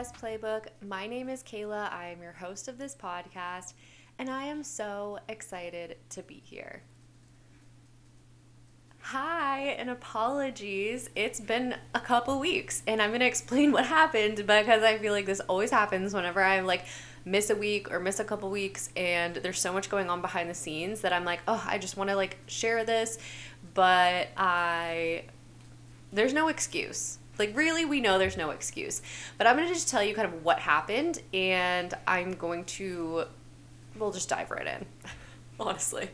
Manifest Playbook. My name is Kaila. I am your host of this podcast, and I am so excited to be here. Hi, and apologies. It's been a couple weeks, and I'm going to explain what happened because I feel like this always happens whenever I'm like miss a week or miss a couple weeks and there's so much going on behind the scenes that I'm like, "Oh, I just want to like share this." But I there's no excuse. Like, really, we know there's no excuse. But I'm going to just tell you kind of what happened, and I'm going to, we'll just dive right in, honestly.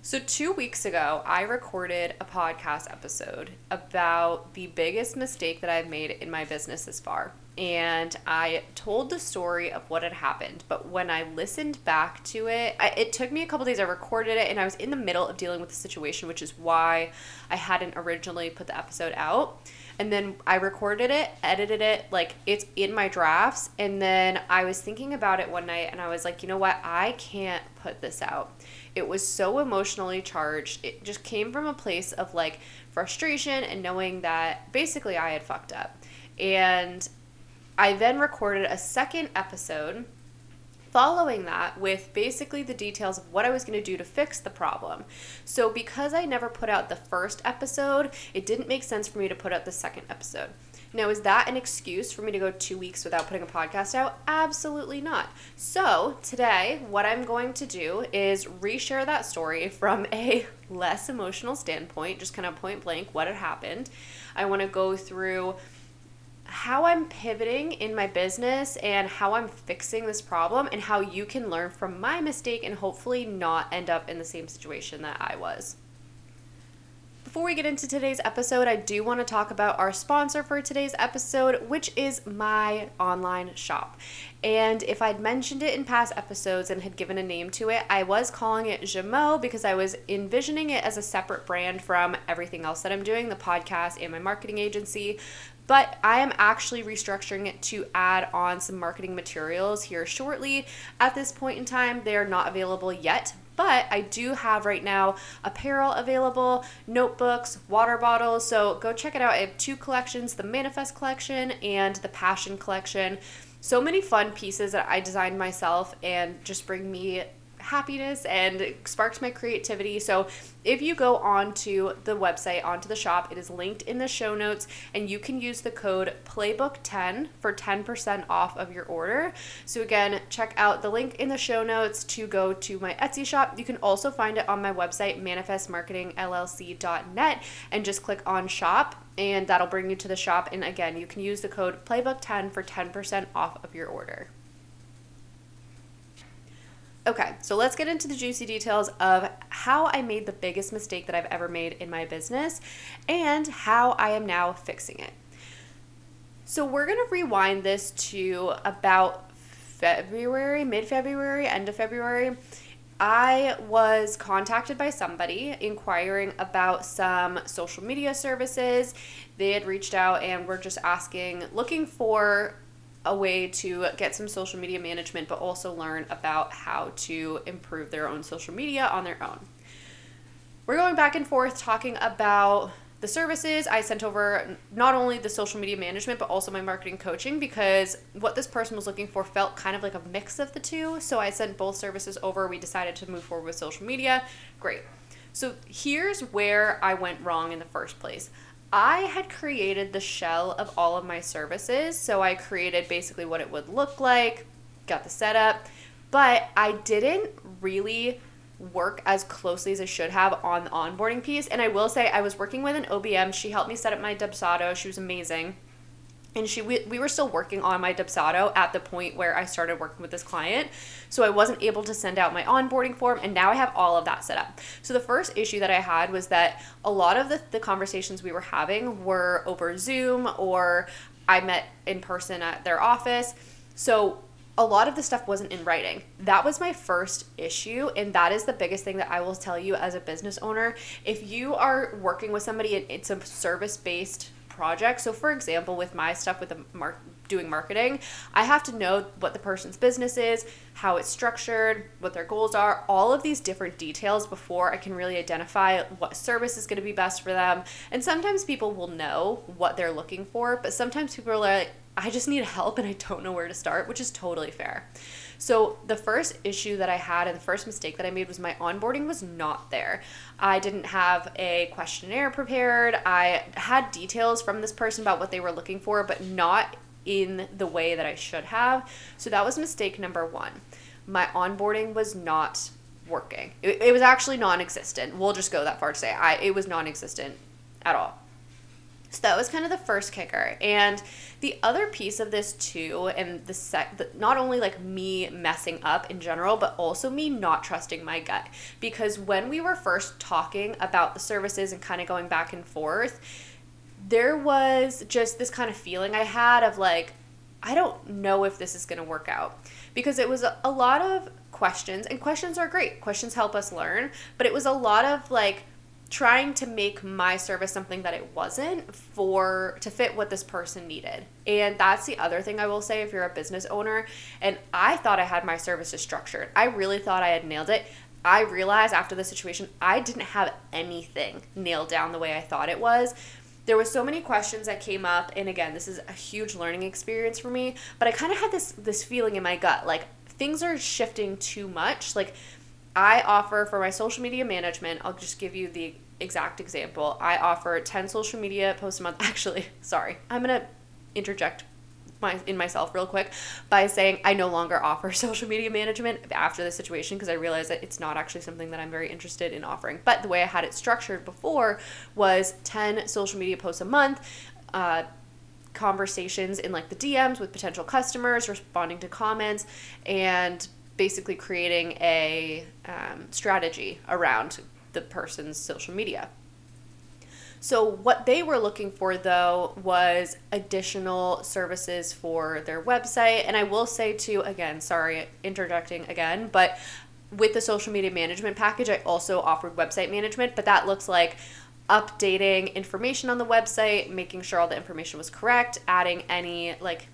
So, two weeks ago, I recorded a podcast episode about the biggest mistake that I've made in my business this far. And I told the story of what had happened. But when I listened back to it, I, it took me a couple days. I recorded it and I was in the middle of dealing with the situation, which is why I hadn't originally put the episode out and then I recorded it, edited it, like it's in my drafts. And then I was thinking about it one night and I was like, you know what? I can't put this out. It was so emotionally charged. It just came from a place of like frustration and knowing that basically I had fucked up. And I then recorded a second episode following that with basically the details of what I was going to do to fix the problem. So, because I never put out the first episode, it didn't make sense for me to put out the second episode. Now, is that an excuse for me to go two weeks without putting a podcast out? Absolutely not. So, today, what I'm going to do is reshare that story from a less emotional standpoint, just kind of point blank what had happened. I want to go through how I'm pivoting in my business and how I'm fixing this problem and how you can learn from my mistake and hopefully not end up in the same situation that I was. Before we get into today's episode, I do want to talk about our sponsor for today's episode, which is my online shop. And if I'd mentioned it in past episodes and had given a name to it, I was calling it Jamo because I was envisioning it as a separate brand from everything else that I'm doing the podcast and my marketing agency. But I am actually restructuring it to add on some marketing materials here shortly. At this point in time, they are not available yet, but I do have right now apparel available, notebooks, water bottles. So go check it out. I have two collections the Manifest collection and the Passion collection. So many fun pieces that I designed myself and just bring me happiness and sparks my creativity. So if you go onto the website, onto the shop, it is linked in the show notes, and you can use the code Playbook10 for 10% off of your order. So again, check out the link in the show notes to go to my Etsy shop. You can also find it on my website, manifestmarketingllc.net, and just click on shop and that'll bring you to the shop. And again, you can use the code Playbook10 for 10% off of your order. Okay, so let's get into the juicy details of how I made the biggest mistake that I've ever made in my business and how I am now fixing it. So, we're gonna rewind this to about February, mid February, end of February. I was contacted by somebody inquiring about some social media services. They had reached out and were just asking, looking for a way to get some social media management, but also learn about how to improve their own social media on their own. We're going back and forth talking about the services. I sent over not only the social media management, but also my marketing coaching because what this person was looking for felt kind of like a mix of the two. So I sent both services over. We decided to move forward with social media. Great. So here's where I went wrong in the first place. I had created the shell of all of my services. So I created basically what it would look like, got the setup, but I didn't really work as closely as I should have on the onboarding piece. And I will say, I was working with an OBM. She helped me set up my Dubsado. She was amazing and she we, we were still working on my Dubsado at the point where I started working with this client. So I wasn't able to send out my onboarding form and now I have all of that set up. So the first issue that I had was that a lot of the, the conversations we were having were over Zoom or I met in person at their office. So a lot of the stuff wasn't in writing. That was my first issue. And that is the biggest thing that I will tell you as a business owner. If you are working with somebody and it's a service based project. So, for example, with my stuff with the mark doing marketing, I have to know what the person's business is, how it's structured, what their goals are, all of these different details before I can really identify what service is going to be best for them. And sometimes people will know what they're looking for, but sometimes people are like, I just need help and I don't know where to start, which is totally fair. So, the first issue that I had and the first mistake that I made was my onboarding was not there. I didn't have a questionnaire prepared. I had details from this person about what they were looking for, but not in the way that I should have. So, that was mistake number one. My onboarding was not working. It, it was actually non existent. We'll just go that far to say I, it was non existent at all. So that was kind of the first kicker. And the other piece of this too, and the sec, the, not only like me messing up in general, but also me not trusting my gut. Because when we were first talking about the services and kind of going back and forth, there was just this kind of feeling I had of like, I don't know if this is going to work out. Because it was a lot of questions, and questions are great. Questions help us learn, but it was a lot of like, trying to make my service something that it wasn't for to fit what this person needed. And that's the other thing I will say if you're a business owner and I thought I had my services structured. I really thought I had nailed it. I realized after the situation I didn't have anything nailed down the way I thought it was. There was so many questions that came up and again, this is a huge learning experience for me, but I kind of had this this feeling in my gut like things are shifting too much. Like I offer for my social media management, I'll just give you the exact example. I offer 10 social media posts a month. Actually, sorry, I'm going to interject my, in myself real quick by saying I no longer offer social media management after the situation because I realized that it's not actually something that I'm very interested in offering. But the way I had it structured before was 10 social media posts a month. Uh, conversations in like the DMs with potential customers, responding to comments, and basically creating a um, strategy around the person's social media. So, what they were looking for though was additional services for their website. And I will say, too, again, sorry, interjecting again, but with the social media management package, I also offered website management, but that looks like updating information on the website, making sure all the information was correct, adding any like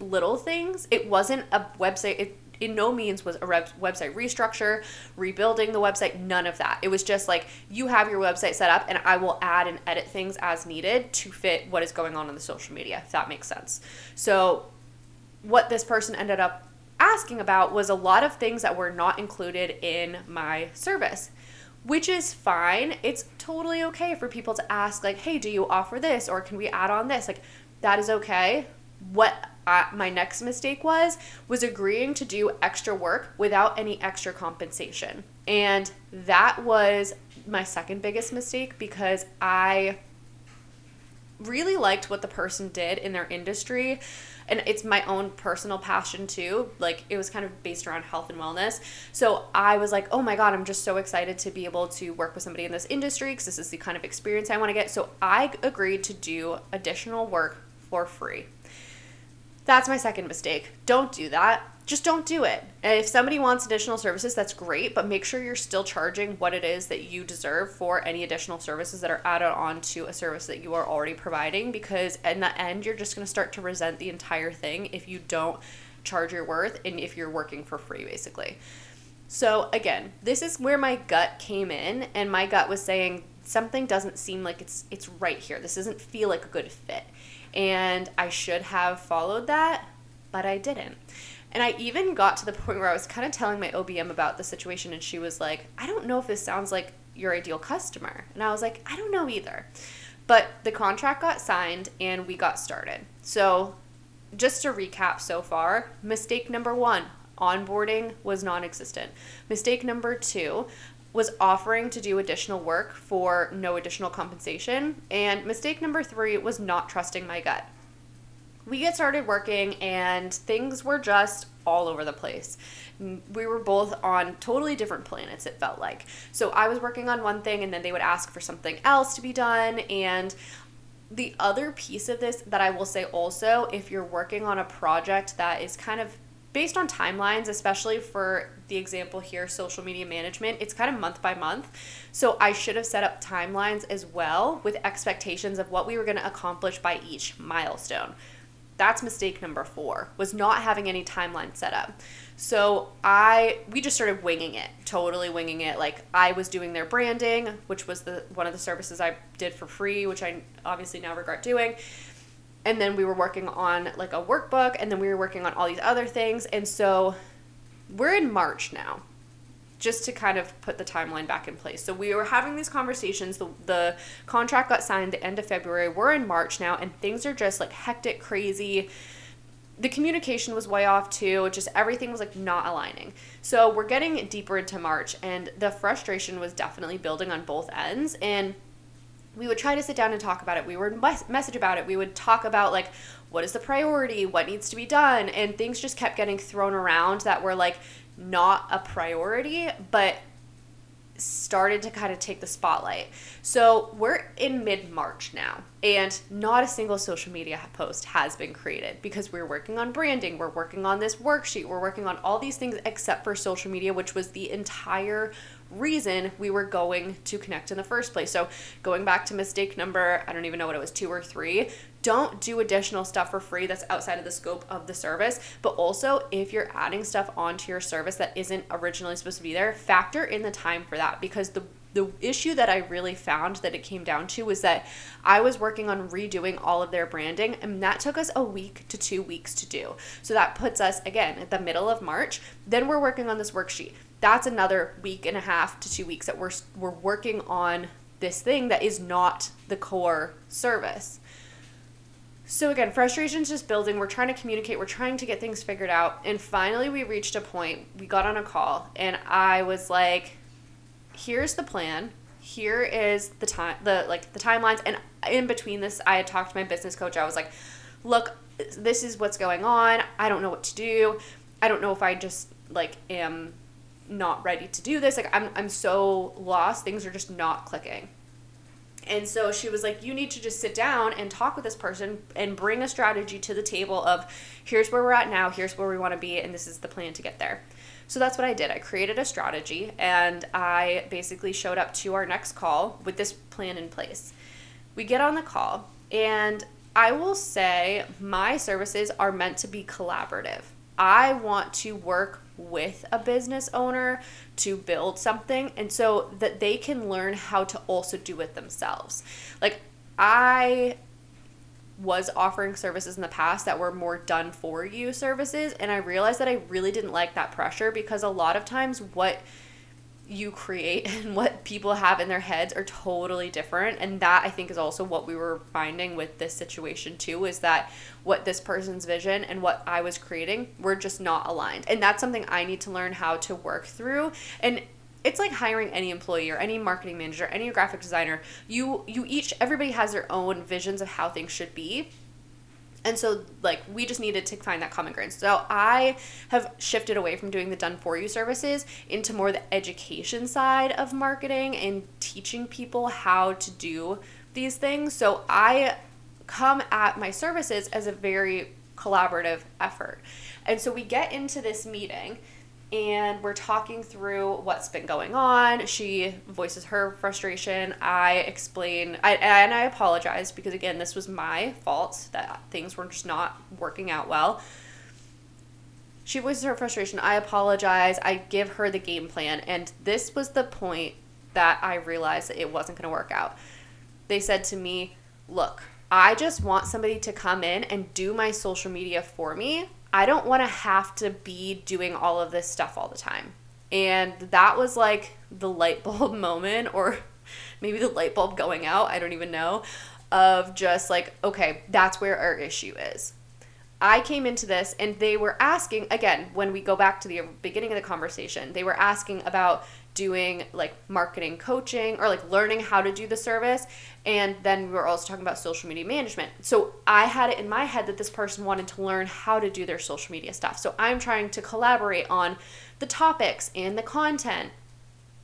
little things. It wasn't a website, it in no means was a website restructure, rebuilding the website, none of that. It was just like you have your website set up and I will add and edit things as needed to fit what is going on in the social media, if that makes sense. So, what this person ended up asking about was a lot of things that were not included in my service which is fine. It's totally okay for people to ask, like, hey, do you offer this or can we add on this? Like, that is okay. What I, my next mistake was was agreeing to do extra work without any extra compensation. And that was my second biggest mistake because I really liked what the person did in their industry. And it's my own personal passion too. Like it was kind of based around health and wellness. So i was like oh my god i'm just so excited to be able to work with somebody in this industry because this is the kind of experience i want to get. So i agreed to do additional work for free that's my second mistake. Don't do that. Just don't do it. And if somebody wants additional services, that's great, but make sure you're still charging what it is that you deserve for any additional services that are added on to a service that you are already providing because in the end, you're just going to start to resent the entire thing if you don't charge your worth and if you're working for free, basically. So, again, this is where my gut came in, and my gut was saying something doesn't seem like it's it's right here. This doesn't feel like a good fit. And I should have followed that, but I didn't. And I even got to the point where I was kind of telling my OBM about the situation, and she was like, I don't know if this sounds like your ideal customer. And I was like, I don't know either. But the contract got signed and we got started. So, just to recap so far, mistake number one onboarding was non existent. Mistake number two, was offering to do additional work for no additional compensation. And mistake number three was not trusting my gut. We get started working, and things were just all over the place. We were both on totally different planets, it felt like. So I was working on one thing, and then they would ask for something else to be done. And the other piece of this that I will say also, if you're working on a project that is kind of based on timelines, especially for the example here, social media management, it's kind of month by month. So I should have set up timelines as well with expectations of what we were going to accomplish by each milestone. That's mistake number 4 was not having any timeline set up. So I we just started winging it, totally winging it. Like I was doing their branding, which was the one of the services I did for free, which I obviously now regret doing and then we were working on like a workbook and then we were working on all these other things. And so we're in march now just to kind of put the timeline back in place. So we were having these conversations. The, the contract got signed the end of february. We're in march now and things are just like hectic crazy. The communication was way off too. Just everything was like not aligning. So we're getting deeper into march and the frustration was definitely building on both ends. And we would try to sit down and talk about it. We would mes- message about it. We would talk about like what is the priority, what needs to be done, and things just kept getting thrown around that were like not a priority, but started to kind of take the spotlight. So we're in mid March now, and not a single social media post has been created because we're working on branding, we're working on this worksheet, we're working on all these things except for social media, which was the entire reason we were going to connect in the first place. So, going back to mistake number, I don't even know what it was, two or three, don't do additional stuff for free that's outside of the scope of the service. But also, if you're adding stuff onto your service that isn't originally supposed to be there, factor in the time for that because the the issue that I really found that it came down to was that I was working on redoing all of their branding, and that took us a week to two weeks to do. So that puts us again at the middle of March. Then we're working on this worksheet that's another week and a half to two weeks that we're we're working on this thing that is not the core service. So again, frustration's just building. We're trying to communicate. We're trying to get things figured out. And finally, we reached a point. We got on a call, and I was like, "Here's the plan. Here is the time. The like the timelines." And in between this, I had talked to my business coach. I was like, "Look, this is what's going on. I don't know what to do. I don't know if I just like am not ready to do this. Like I'm I'm so lost. Things are just not clicking. And so she was like, You need to just sit down and talk with this person and bring a strategy to the table of here's where we're at now, here's where we want to be, and this is the plan to get there. So that's what I did. I created a strategy and I basically showed up to our next call with this plan in place. We get on the call, and I will say my services are meant to be collaborative. I want to work with a business owner to build something and so that they can learn how to also do it themselves. Like I was offering services in the past that were more done for you services and I realized that I really didn't like that pressure because a lot of times what you create and what people have in their heads are totally different. And that i think is also what we were finding with this situation too is that what this person's vision and what i was creating were just not aligned. And that's something i need to learn how to work through. And it's like hiring any employee or any marketing manager any graphic designer. You you each everybody has their own visions of how things should be and so, like, we just needed to find that common ground. So, I have shifted away from doing the done for you services into more the education side of marketing and teaching people how to do these things. So, I come at my services as a very collaborative effort. And so, we get into this meeting and we're talking through what's been going on. She voices her frustration. I explain, I, and I apologize because, again, this was my fault that things were just not working out well. She voices her frustration. I apologize. I give her the game plan. And this was the point that I realized that it wasn't going to work out. They said to me, Look, I just want somebody to come in and do my social media for me I don't want to have to be doing all of this stuff all the time. And that was like the light bulb moment, or maybe the light bulb going out, I don't even know, of just like, okay, that's where our issue is. I came into this and they were asking, again, when we go back to the beginning of the conversation, they were asking about doing like marketing coaching or like learning how to do the service. And then we were also talking about social media management. So I had it in my head that this person wanted to learn how to do their social media stuff. So I'm trying to collaborate on the topics and the content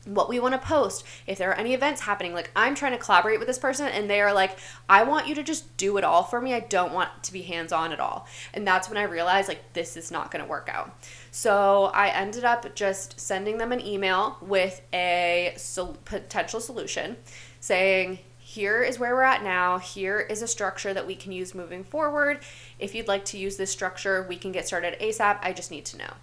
what we want to post, if there are any events happening. Like, I'm trying to collaborate with this person, and they are like, I want you to just do it all for me. I don't want to be hands on at all. And that's when I realized, like, this is not going to work out. So I ended up just sending them an email with a sol- potential solution saying, here is where we're at now. Here is a structure that we can use moving forward. If you'd like to use this structure, we can get started ASAP. I just need to know.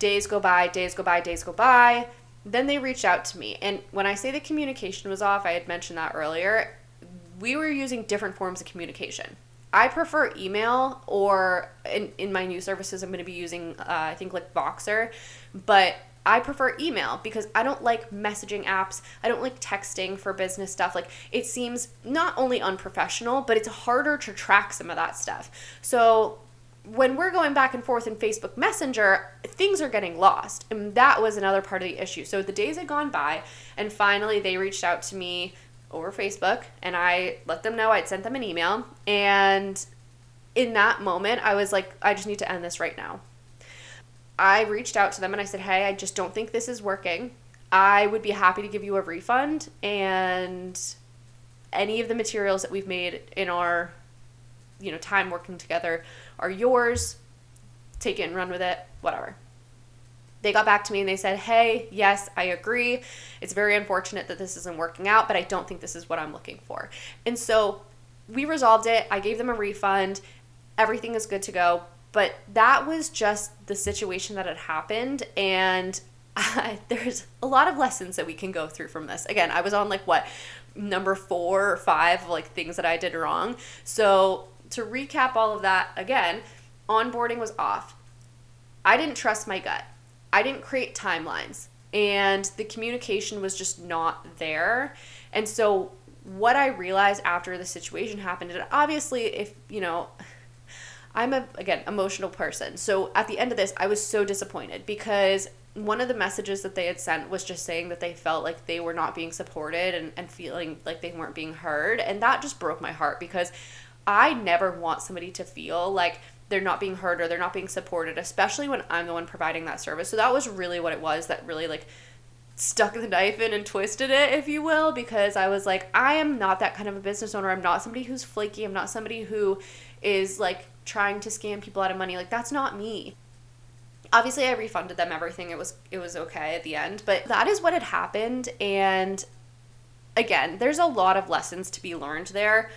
Days go by, days go by, days go by then they reached out to me. And when I say the communication was off, I had mentioned that earlier. We were using different forms of communication. I prefer email or in, in my new services, I'm going to be using, uh, I think, like Voxer, but I prefer email because I don't like messaging apps. I don't like texting for business stuff. Like, it seems not only unprofessional, but it's harder to track some of that stuff. So, when we're going back and forth in Facebook Messenger, things are getting lost. And that was another part of the issue. So, the days had gone by, and finally they reached out to me over Facebook and I let them know I'd sent them an email. And in that moment, I was like, I just need to end this right now. I reached out to them and I said, Hey, I just don't think this is working. I would be happy to give you a refund and any of the materials that we've made in our you know time working together are yours take it and run with it whatever they got back to me and they said, Hey, yes, I agree. It's very unfortunate that this isn't working out, but I don't think this is what I'm looking for. And so we resolved it. I gave them a refund. Everything is good to go. But that was just the situation that had happened. And I, there's a lot of lessons that we can go through from this. Again, I was on like what, number four or five, like things that I did wrong. So to recap all of that again, onboarding was off. I didn't trust my gut. I didn't create timelines and the communication was just not there. And so what I realized after the situation happened, and obviously if, you know, I'm a again emotional person. So at the end of this, I was so disappointed because one of the messages that they had sent was just saying that they felt like they were not being supported and, and feeling like they weren't being heard. And that just broke my heart because I never want somebody to feel like they're not being heard or they're not being supported, especially when I'm the one providing that service. So that was really what it was that really like stuck the knife in and twisted it, if you will, because I was like, I am not that kind of a business owner. I'm not somebody who's flaky. I'm not somebody who is like trying to scam people out of money. Like that's not me. Obviously, I refunded them everything. It was it was okay at the end, but that is what had happened and again, there's a lot of lessons to be learned there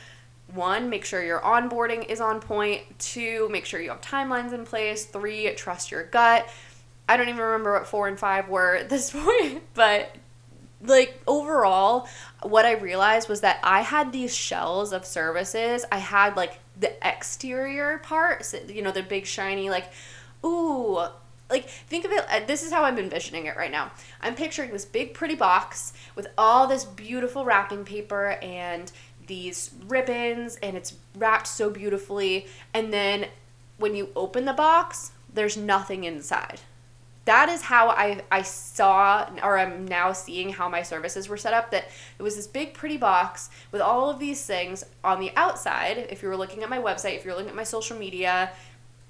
one, make sure your onboarding is on point. Two, make sure you have timelines in place. Three, trust your gut. I don't even remember what four and five were at this point, but like overall, what I realized was that I had these shells of services. I had like the exterior parts, you know, the big shiny, like, ooh, like think of it uh, this is how i'm envisioning it right now i'm picturing this big pretty box with all this beautiful wrapping paper and these ribbons and it's wrapped so beautifully. And then when you open the box, there's nothing inside. That is how I, I saw, or I'm now seeing how my services were set up. That it was this big, pretty box with all of these things on the outside. If you were looking at my website, if you're looking at my social media,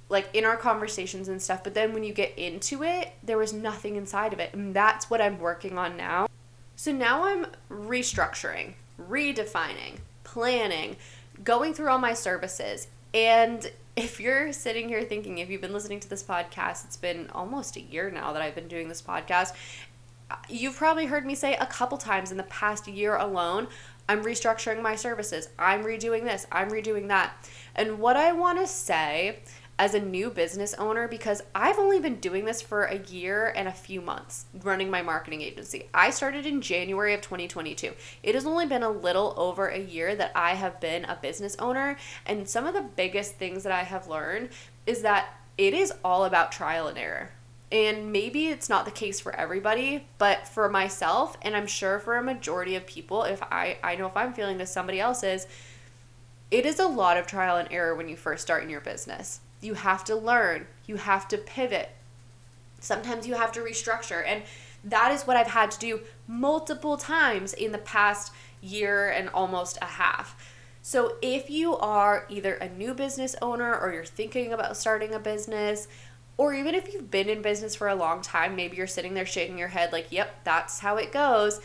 like in our conversations and stuff. But then when you get into it, there was nothing inside of it. And that's what I'm working on now. So now I'm restructuring redefining, planning, going through all my services. And if you're sitting here thinking, if you've been listening to this podcast, it's been almost a year now that I've been doing this podcast. Uh, you've probably heard me say a couple times in the past year alone, I'm restructuring my services. I'm redoing this. I'm redoing that. And what I want to say as a new business owner because I've only been doing this for a year and a few months running my marketing agency. I started in January of 2022. It has only been a little over a year that I have been a business owner, and some of the biggest things that I have learned is that it is all about trial and error. And maybe it's not the case for everybody, but for myself, and I'm sure for a majority of people, if I, I know if I'm feeling this, somebody else is, it is a lot of trial and error when you first start in your business you have to learn, you have to pivot. Sometimes you have to restructure. And that is what I've had to do multiple times in the past year and almost a half. So, if you are either a new business owner or you're thinking about starting a business, or even if you've been in business for a long time, maybe you're sitting there shaking your head like, yep, that's how it goes,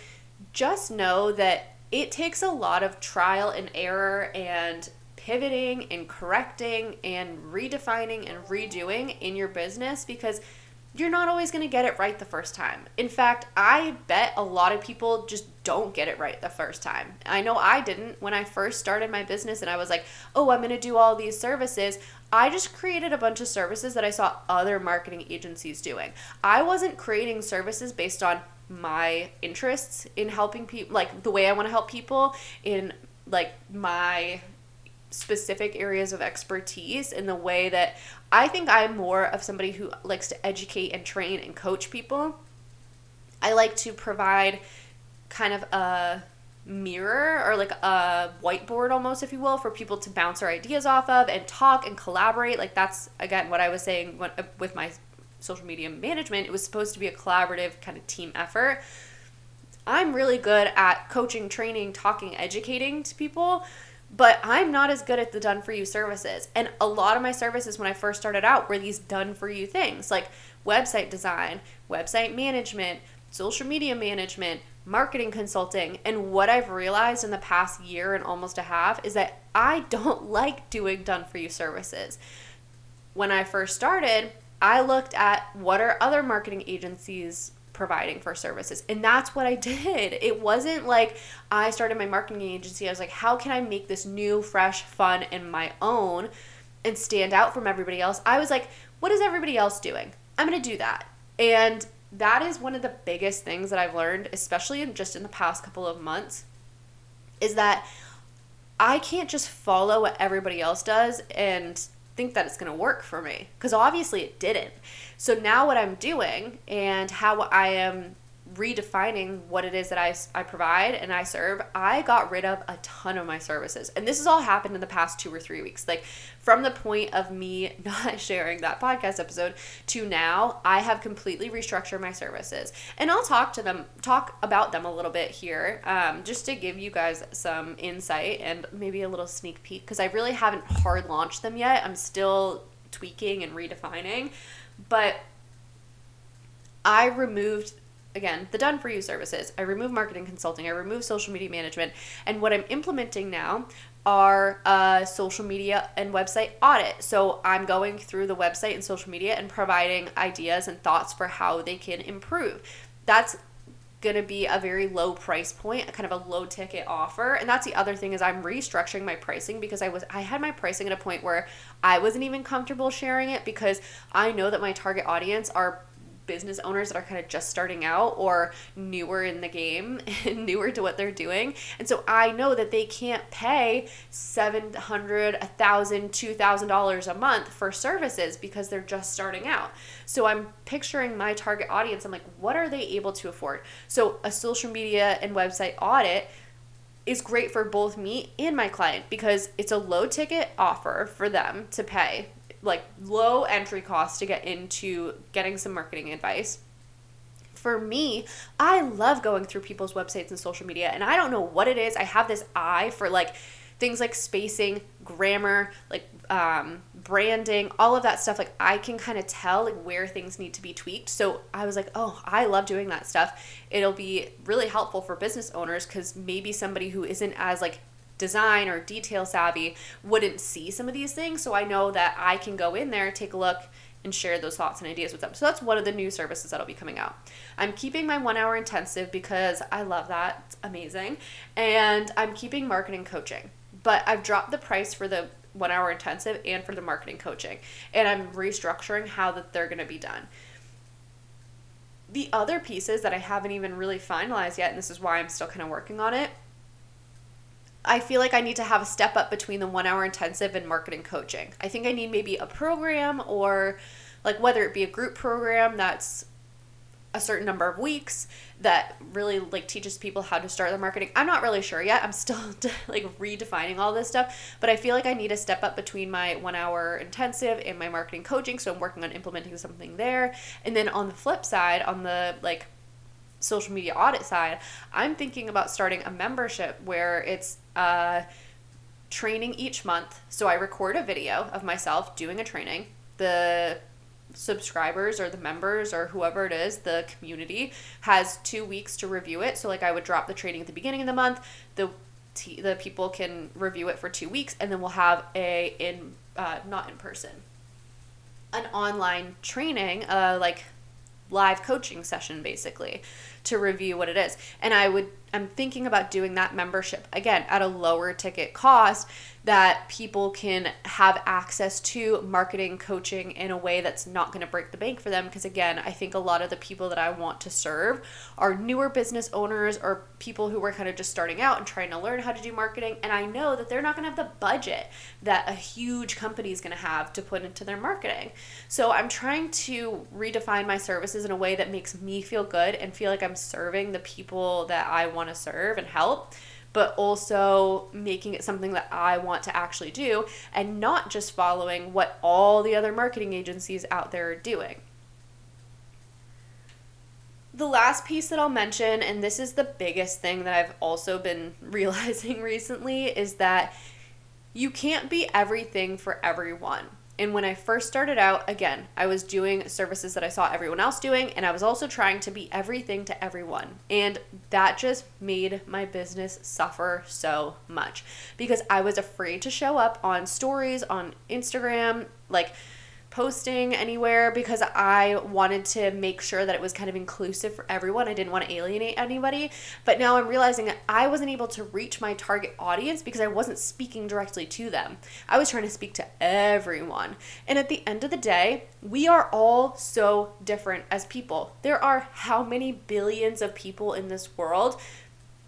just know that it takes a lot of trial and error and pivoting and correcting and redefining and redoing in your business because you're not always going to get it right the first time. In fact, I bet a lot of people just don't get it right the first time. I know I didn't when I first started my business and I was like, oh, I'm going to do all these services. I just created a bunch of services that I saw other marketing agencies doing. I wasn't creating services based on my interests in helping people, like the way I want to help people, in like my specific areas of expertise in the way that I think I'm more of somebody who likes to educate and train and coach people. I like to provide kind of a mirror or like a whiteboard almost if you will for people to bounce their ideas off of and talk and collaborate. Like that's again what i was saying when, uh, with my social media management. It was supposed to be a collaborative kind of team effort. I'm really good at coaching training talking educating to people but i'm not as good at the done for you services and a lot of my services when i first started out were these done for you things like website design website management social media management marketing consulting. And what I've realized in the past year and almost a half is that I don't like doing done for you services. When I first started, I looked at what are other marketing agencies providing for services. And that's what I did. It wasn't like I started my marketing agency. I was like, how can I make this new, fresh, fun, and my own and stand out from everybody else? I was like, what is everybody else doing? I'm going to do that. And that is one of the biggest things that I've learned, especially in just in the past couple of months, is that I can't just follow what everybody else does and think that it's going to work for me because obviously it didn't. So now what I'm doing and how I am redefining what it is that I, I provide and I serve, I got rid of a ton of my services. And this has all happened in the past two or three weeks. Like from the point of me not sharing that podcast episode to now, I have completely restructured my services. And I'll talk to them, talk about them a little bit here, um, just to give you guys some insight and maybe a little sneak peek because I really haven't hard launched them yet. I'm still tweaking and redefining. But I removed again, the done for you services. I remove marketing consulting, I remove social media management, and what I'm implementing now are uh, social media and website audit. So I'm going through the website and social media and providing ideas and thoughts for how they can improve. That's going to be a very low price point, a kind of a low ticket offer. And that's the other thing is I'm restructuring my pricing because I was I had my pricing at a point where I wasn't even comfortable sharing it because I know that my target audience are business owners that are kind of just starting out or newer in the game and newer to what they're doing. And so I know that they can't pay $700, $1,000, $2,000 a month for services because they're just starting out. So I'm picturing my target audience. I'm like, what are they able to afford? So a social media and website audit is great for both me and my client because it's a low ticket offer for them to pay like low entry cost to get into getting some marketing advice. For me, I love going through people's websites and social media, and I don't know what it is. I have this eye for like things like spacing, grammar, like um, branding, all of that stuff. Like I can kind of tell like where things need to be tweaked. So I was like, oh, I love doing that stuff. It'll be really helpful for business owners because maybe somebody who isn't as like design or detail savvy wouldn't see some of these things. So I know that I can go in there, take a look, and share those thoughts and ideas with them. So that's one of the new services that'll be coming out. I'm keeping my one hour intensive because I love that. It's amazing. And I'm keeping marketing coaching. But I've dropped the price for the one hour intensive and for the marketing coaching. And I'm restructuring how that they're gonna be done. The other pieces that I haven't even really finalized yet, and this is why I'm still kind of working on it, I feel like I need to have a step up between the one hour intensive and marketing coaching. I think I need maybe a program or like whether it be a group program that's a certain number of weeks that really like teaches people how to start their marketing. I'm not really sure yet. I'm still like redefining all this stuff, but I feel like I need a step up between my 1 hour intensive and my marketing coaching, so I'm working on implementing something there. And then on the flip side, on the like social media audit side, I'm thinking about starting a membership where it's uh, training each month. So I record a video of myself doing a training. The subscribers or the members or whoever it is, the community has two weeks to review it. So like I would drop the training at the beginning of the month. The t- the people can review it for two weeks, and then we'll have a in uh, not in person, an online training, uh, like live coaching session basically to review what it is. And I would I'm thinking about doing that membership again at a lower ticket cost that people can have access to marketing coaching in a way that's not going to break the bank for them. Because again i think a lot of the people that i want to serve are newer business owners or people who are kind of just starting out and trying to learn how to do marketing. And i know that they're not going to have the budget that a huge company is going to have to put into their marketing. So i'm trying to redefine my services in a way that makes me feel good and feel like i'm serving the people that i want to serve and help but also making it something that I want to actually do and not just following what all the other marketing agencies out there are doing. The last piece that I'll mention, and this is the biggest thing that I've also been realizing recently, is that you can't be everything for everyone. And when I first started out, again, I was doing services that I saw everyone else doing, and I was also trying to be everything to everyone. And that just made my business suffer so much because I was afraid to show up on stories on Instagram, like, posting anywhere because I wanted to make sure that it was kind of inclusive for everyone. I didn't want to alienate anybody. But now I'm realizing that I wasn't able to reach my target audience because I wasn't speaking directly to them. I was trying to speak to everyone. And at the end of the day, we are all so different as people. There are how many billions of people in this world?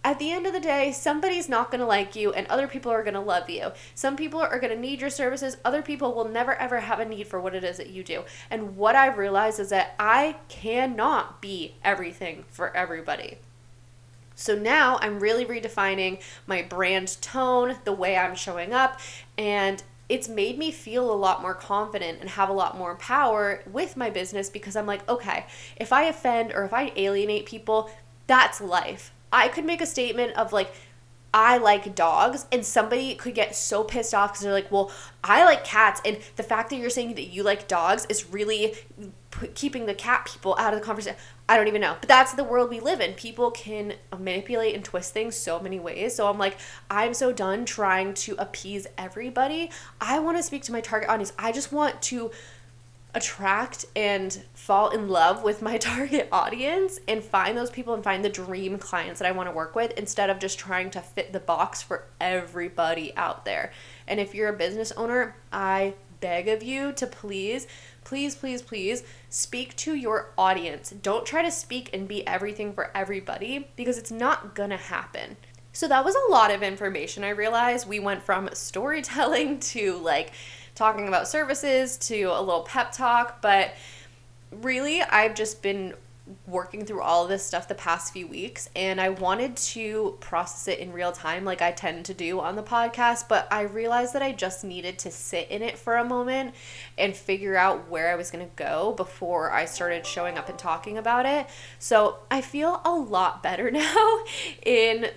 At the end of the day, somebody's not going to like you and other people are going to love you. Some people are going to need your services, other people will never ever have a need for what it is that you do. And what I've realized is that I cannot be everything for everybody. So now I'm really redefining my brand tone, the way I'm showing up, and it's made me feel a lot more confident and have a lot more power with my business because I'm like, okay, if I offend or if I alienate people, that's life I could make a statement of like, I like dogs, and somebody could get so pissed off because they're like, well, I like cats, and the fact that you're saying that you like dogs is really p- keeping the cat people out of the conversation. I don't even know. But that's the world we live in. People can manipulate and twist things so many ways. So I'm like, I'm so done trying to appease everybody. I want to speak to my target audience. I just want to attract and fall in love with my target audience and find those people and find the dream clients that I want to work with instead of just trying to fit the box for everybody out there. And if you're a business owner, I beg of you to please, please, please, please speak to your audience. Don't try to speak and be everything for everybody because it's not gonna happen. So that was a lot of information. I realized we went from storytelling to like talking about services to a little pep talk, but really I've just been working through all this stuff the past few weeks and I wanted to process it in real time like I tend to do on the podcast, but I realized that I just needed to sit in it for a moment and figure out where I was going to go before I started showing up and talking about it. So, I feel a lot better now in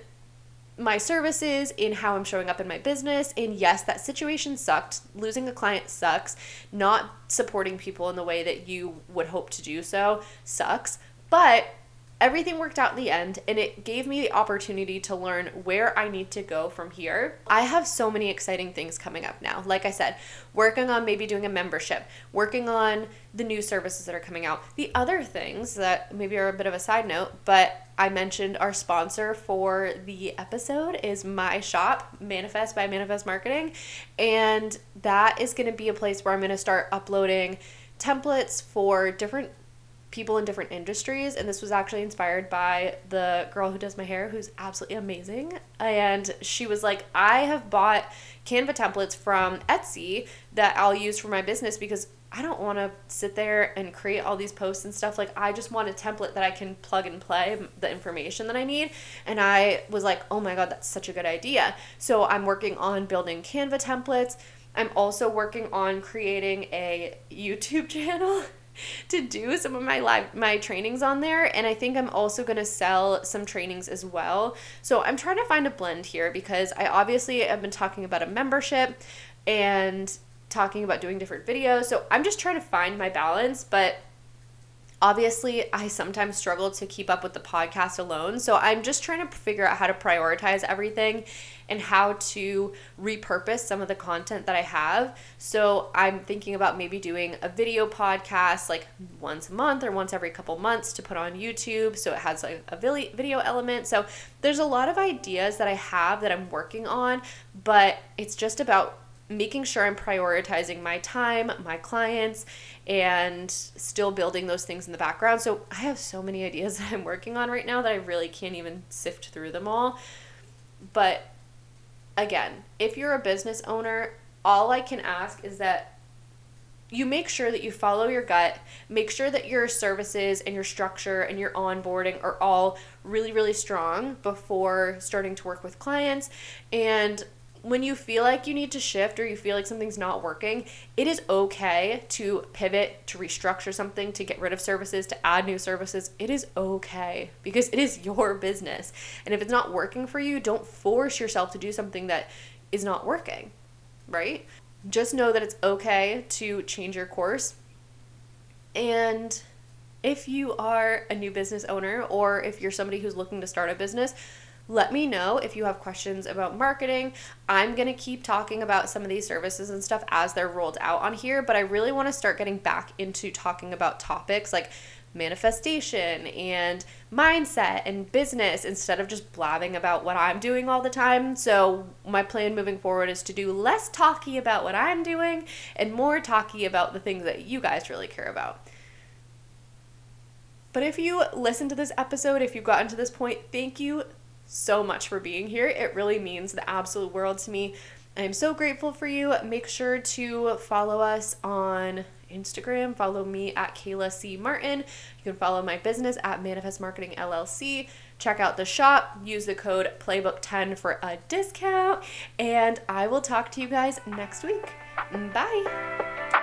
my services, in how I'm showing up in my business. And yes, that situation sucked. Losing a client sucks. Not supporting people in the way that you would hope to do so sucks. But everything worked out in the end and it gave me the opportunity to learn where I need to go from here. I have so many exciting things coming up now. Like I said, working on maybe doing a membership, working on the new services that are coming out. The other things that maybe are a bit of a side note, but I mentioned our sponsor for the episode is my shop, Manifest by Manifest Marketing, and that is going to be a place where I'm going to start uploading templates for different people in different industries and this was actually inspired by the girl who does my hair who's absolutely amazing. And she was like i have bought canva templates from etsy that i'll use for my business because i don't want to sit there and create all these posts and stuff. Like i just want a template that i can plug and play the information that i need. And i was like oh my god that's such a good idea. So i'm working on building canva templates. I'm also working on creating a youtube channel to do some of my live my trainings on there and I think I'm also going to sell some trainings as well. So I'm trying to find a blend here because I obviously have been talking about a membership and talking about doing different videos. So I'm just trying to find my balance, but Obviously, I sometimes struggle to keep up with the podcast alone. So I'm just trying to figure out how to prioritize everything and how to repurpose some of the content that I have. So I'm thinking about maybe doing a video podcast like once a month or once every couple months to put on YouTube so it has a video element. So there's a lot of ideas that I have that I'm working on, but it's just about making sure I'm prioritizing my time, my clients, and still building those things in the background. So I have so many ideas that I'm working on right now that I really can't even sift through them all. But again, if you're a business owner, all I can ask is that you make sure that you follow your gut, make sure that your services and your structure and your onboarding are all really, really strong before starting to work with clients. And when you feel like you need to shift or you feel like something's not working, it is okay to pivot, to restructure something, to get rid of services, to add new services. It is okay because it is your business. And if it's not working for you, don't force yourself to do something that is not working, right? Just know that it's okay to change your course. And if you are a new business owner or if you're somebody who's looking to start a business, let me know if you have questions about marketing. I'm going to keep talking about some of these services and stuff as they're rolled out on here, but I really want to start getting back into talking about topics like manifestation and mindset and business instead of just blabbing about what I'm doing all the time. So, my plan moving forward is to do less talky about what I'm doing and more talky about the things that you guys really care about. But if you listen to this episode, if you've gotten to this point, thank you so much for being here. It really means the absolute world to me. I am so grateful for you. Make sure to follow us on Instagram. Follow me at Kaila C. Martin. You can follow my business at Manifest Marketing LLC. Check out the shop. Use the code Playbook10 for a discount. And I will talk to you guys next week. Bye.